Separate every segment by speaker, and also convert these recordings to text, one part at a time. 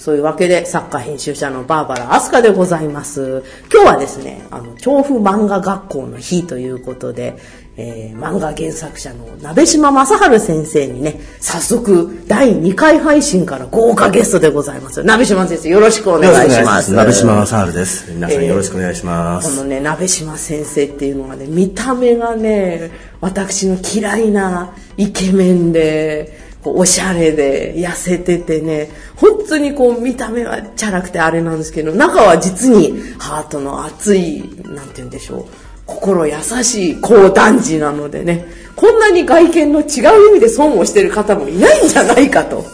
Speaker 1: そういうわけで、作家編集者のバーバラ・アスカでございます。今日はですね、あの、調布漫画学校の日ということで、えー漫画原作者の鍋島正治先生にね、早速、第2回配信から豪華ゲストでございます。鍋島先生、よろしくお願いします。
Speaker 2: 鍋島サールです。皆さん
Speaker 1: えー
Speaker 2: よろしくお願いします。
Speaker 1: このね、鍋島先生っていうのがね、見た目がね、私の嫌いなイケメンで、こうおしゃれで、痩せててね、本当にこう見た目はチャラくてあれなんですけど、中は実にハートの熱い、なんて言うんでしょう、心優しい高男児なのでね、こんなに外見の違う意味で損をしてる方もいないんじゃないかと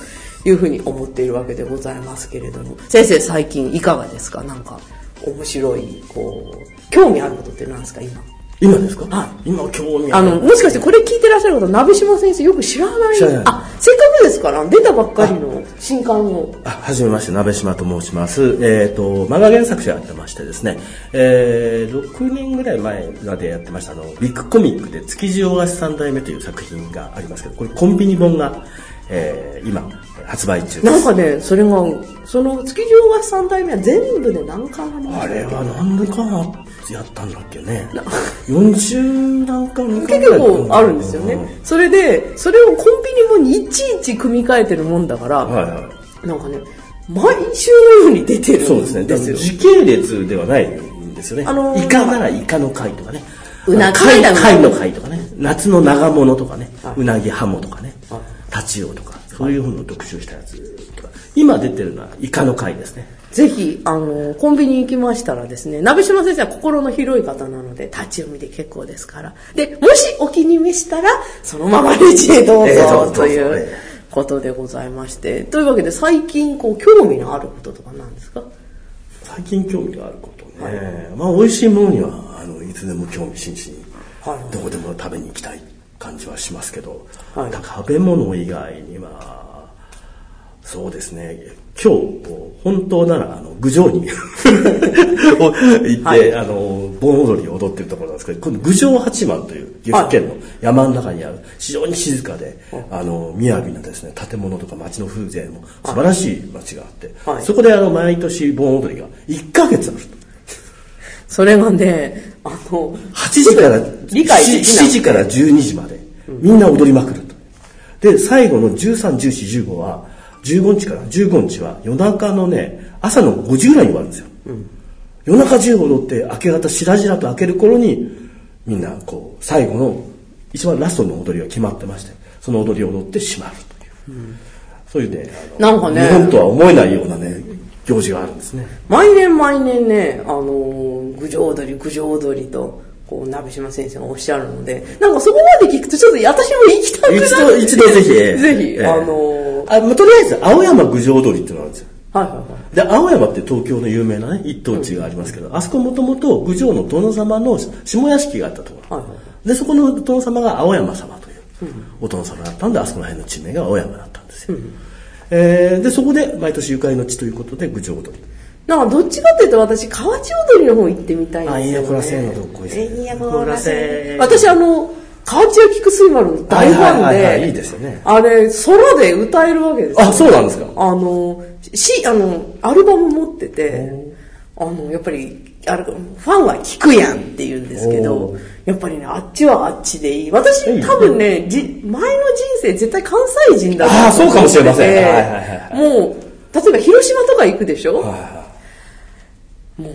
Speaker 1: いうふうに思っているわけでございますけれども、先生最近いかがですか？なんか面白い、こう、興味あることって何ですか？今。
Speaker 2: 今ですか？
Speaker 1: は
Speaker 2: 今興味あ
Speaker 1: の、もしかしてこれ聞いてらっしゃる方、鍋島先生よく知らない。
Speaker 2: 知らない。
Speaker 1: あ、せっかくですから、出たばっかりの新刊を。
Speaker 2: あはじめまして、鍋島と申します。えっ、と、漫画原作者やってましてですね、えー、6年ぐらい前までやってました、あの、ビッグコミックで築地大橋三代目という作品がありますけど、これコンビニ本が、えー、今、発売中です。
Speaker 1: なんかね、それが、その築地大橋三代目は全部で何巻ありました
Speaker 2: あれは何でかなやったんだっけね。40何巻2巻
Speaker 1: 結構あるんですよね。それで、それをコンビニ本にいちいち組み替えてるもんだから、
Speaker 2: はいはい。
Speaker 1: なんかね、毎週のように出てる
Speaker 2: そうですね。
Speaker 1: んですよ。
Speaker 2: 時系列ではないんですよね。
Speaker 1: あのー
Speaker 2: イカならイカの貝とかね。
Speaker 1: うなぎ
Speaker 2: 貝貝の貝とかね。夏の長物とかね
Speaker 1: は。いう
Speaker 2: なぎハモとかねチウオとか。そういうのを特集したやつとか。今出てるのはイカの貝ですね。
Speaker 1: ぜひ、あの、コンビニ行きましたらですね、鍋島先生は心の広い方なので、立ち読みで結構ですから。で、もしお気に召したら、そのままレジへどうぞ
Speaker 2: ええどうぞ
Speaker 1: ということでございまして。というわけで、最近、こう、興味のあることとか何ですか？
Speaker 2: 最近興味があることね。まあ美味しいものには、あの、いつでも興味津々に。
Speaker 1: はい
Speaker 2: どこでも食べに行きたい感じはしますけど、
Speaker 1: はい。
Speaker 2: 食べ物以外にはそうですね。今日本当ならあの郡上にを 行って、
Speaker 1: はい。
Speaker 2: あの盆踊りを踊ってるところなんですけど今度郡上八幡という岐阜県の山の中にある非常に静かで、あの雅なですね建物とか町の風情も素晴らしい町があって、
Speaker 1: はい。
Speaker 2: そこであの毎年盆踊りが1ヶ月あると。
Speaker 1: それがね、あの、
Speaker 2: 8時から
Speaker 1: 理解できない。
Speaker 2: 7時から12時までみんな踊りまくると。で最後の131415は15日から15日は夜中のね朝の5時ぐらいに終わるんですよ、夜中中踊って明け方しらじらと明ける頃にみんなこう最後の一番ラストの踊りが決まってましてその踊りを踊って閉まるという、そういうね
Speaker 1: なんかね。
Speaker 2: 日本とは思えないようなね行事があるんですね。
Speaker 1: 毎年毎年ね、あの、郡上踊り、郡上踊りと、こう、鍋島先生がおっしゃるので、なんかそこまで聞くとちょっと私も行きたくなる。
Speaker 2: 一度一度ぜひ。
Speaker 1: ぜひ、
Speaker 2: ええ。
Speaker 1: あの、
Speaker 2: あまあとりあえず青山郡上踊りっていうのがあるんですよ。
Speaker 1: はいはいはい。
Speaker 2: で青山って東京の有名なね一等地がありますけど、あそこもともと郡上の殿様の下屋敷があったところ、
Speaker 1: はいはいは
Speaker 2: でそこの殿様が青山様というお殿様だったんであそこら辺の地名が青山だったんですよ、えーでそこで毎年ゆかりの地ということで郡上踊り
Speaker 1: なんかどっちかっていうと私、河内踊りの方行ってみたいんですよ、ね。
Speaker 2: あいいやこらせーのどっこいですね
Speaker 1: えいやこらせ私あの、河内屋菊水丸の大ファンで、
Speaker 2: いいですよね。
Speaker 1: あれ、ソロで歌えるわけですよ。
Speaker 2: あそうなんですか。
Speaker 1: あの、し、あの、アルバム持ってて、あの、やっぱり、あれ、ファンは聞くやんって言うんですけ
Speaker 2: お
Speaker 1: ど
Speaker 2: ー、
Speaker 1: やっぱりね、あっちはあっちでいい。私、多分ね、じ、前の人生絶対関西人だ
Speaker 2: あーそうかもしれません。
Speaker 1: 思ってて
Speaker 2: はいはいはい
Speaker 1: もう、例えば広島とか行くでしょ、
Speaker 2: はいは
Speaker 1: もう、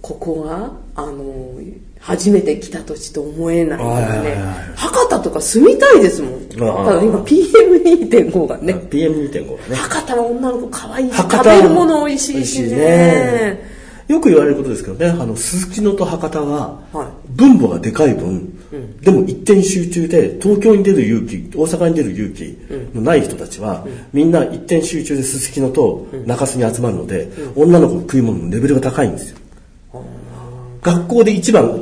Speaker 1: ここが、あの、初めて来た土地と思えないから
Speaker 2: はいはい
Speaker 1: ね博多とか住みたいですもん。ただ今 PM2.5 が
Speaker 2: い
Speaker 1: ね、
Speaker 2: PM2.5 はね。
Speaker 1: 博多は女の子可愛い。し、
Speaker 2: 博多
Speaker 1: 食べるもの美味しいしね。
Speaker 2: よく言われることですけどね、あの、鈴木野と博多は
Speaker 1: は、
Speaker 2: 分母がでかい分、でも一点集中で、東京に出る勇気、大阪に出る勇気のない人たちは、みんな一点集中で鈴木野と中洲に集まるので、女の子の食い物のレベルが高いんですよ。学校で一番、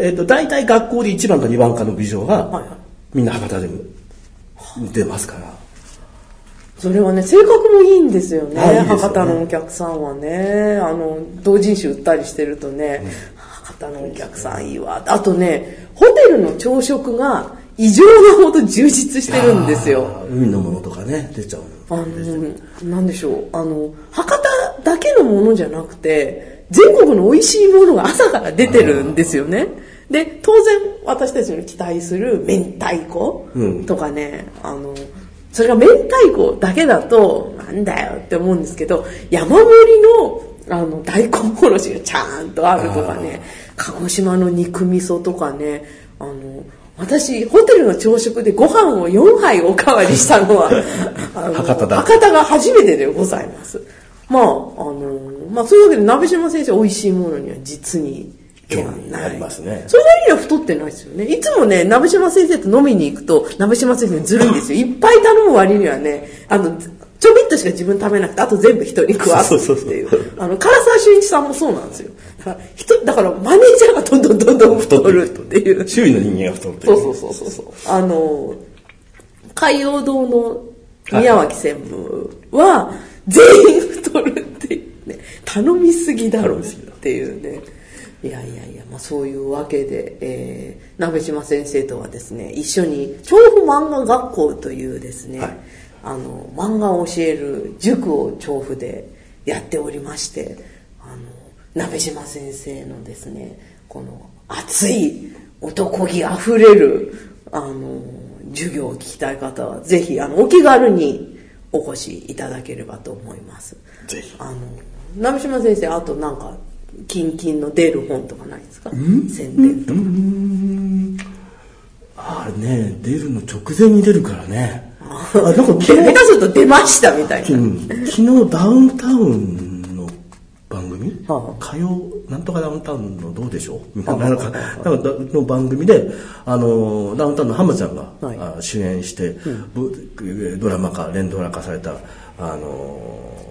Speaker 2: えっと、大体学校で一番か二番かの美女が、
Speaker 1: はいはい。
Speaker 2: みんな博多で出ますから。
Speaker 1: それはね、性格もいいんですよね。
Speaker 2: ね
Speaker 1: 博多のお客さんはね。あの、同人誌売ったりしてるとね、博多のお客さんいいわ。あとね、ホテルの朝食が異常なほど充実してるんですよ。
Speaker 2: 海のものとかね、出ちゃうの。
Speaker 1: あの、なんでしょう、あの、博多だけのものじゃなくて、全国の美味しいものが 朝から出てるんですよね。で、当然私たちの期待する明太子とかね、うん、あの、それが明太子だけだと、なんだよって思うんですけど、山盛りのあの大根おろしがちゃんとあるとかね鹿児島の肉味噌とかねあの私ホテルの朝食でご飯を4杯おかわりしたのは
Speaker 2: 博多
Speaker 1: 博多が初めてでございます。まああのまあそういうわけで鍋島先生美味しいものには実に
Speaker 2: 興味ありますね。
Speaker 1: それなりには太ってないですよね。いつもね、鍋島先生と飲みに行くと、鍋島先生ずるいんですよ。いっぱい頼む割にはね、あの、ちょびっとしか自分食べなくて、あと全部一人食わすっていう。あの、唐沢俊一さんもそうなんですよ。だから、人、だからマネージャーがどんどんどんどん太るっていう。
Speaker 2: 周囲の人間が太る
Speaker 1: そうそうそうそうそう。あの、海洋堂の宮脇専務は、全員太るっていうね。頼みすぎだろうっていうね。いやいやいや、まあ、そういうわけで、えー、鍋島先生とはですね一緒に調布漫画学校というですね、はいあの漫画を教える塾を調布でやっておりましてあの鍋島先生のですねこの熱い男気あふれるあの授業を聞きたい方はぜひあのお気軽にお越しいただければと思います。
Speaker 2: ぜひ
Speaker 1: あの鍋島先生あとなんかキンキンの出る本とかないですか？宣伝とか。
Speaker 2: あれね出るの直前に出るからね。
Speaker 1: あなんか 下手すると出ましたみたいな、うん、
Speaker 2: 昨日ダウンタウンの番組、はあ、火曜？なんとかダウンタウンのどうでしょう？みたいななんかの番組であのダウンタウンの浜ちゃんが、はい、主演して、うん、ドラマ化連ドラ化されたあの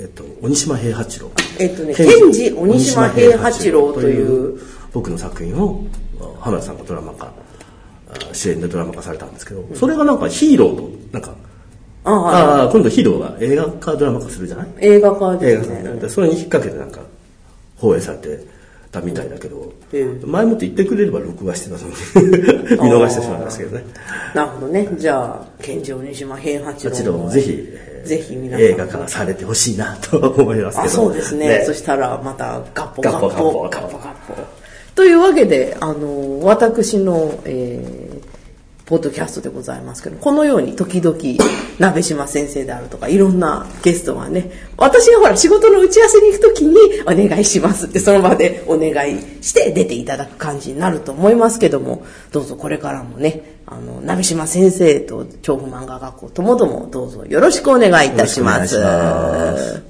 Speaker 2: えっと、鬼島平八郎。
Speaker 1: えっとね、賢治。鬼島平八郎という。
Speaker 2: 僕の作品を浜田さんがドラマ化主演でドラマ化されたんですけど、それがなんかヒーローとなんかああ、今度ヒーローが映画化ドラマ化するじゃない？
Speaker 1: 映画化ですね。
Speaker 2: それに引っ掛けてなんか放映されてたみたいだけど、前もって言ってくれれば録画してたのに見逃してしまいますけどね。
Speaker 1: なるほどね。じゃあ健常西島平八
Speaker 2: 郎八郎ぜひ
Speaker 1: ぜひ皆
Speaker 2: 映画化されてほしいなと思いますけど。
Speaker 1: あそうですね、ね、そしたらまたガッポ。ガッポガッポ。ガッポガッポ。というわけであの私の、えーポッドキャストでございますけど、このように時々、鍋島先生であるとか、いろんなゲストがね、私がほら仕事の打ち合わせに行くときに、お願いしますって、その場でお願いして出ていただく感じになると思いますけども、どうぞこれからもね、あの、鍋島先生と調布漫画学校ともどもどうぞよろしくお願いいたします。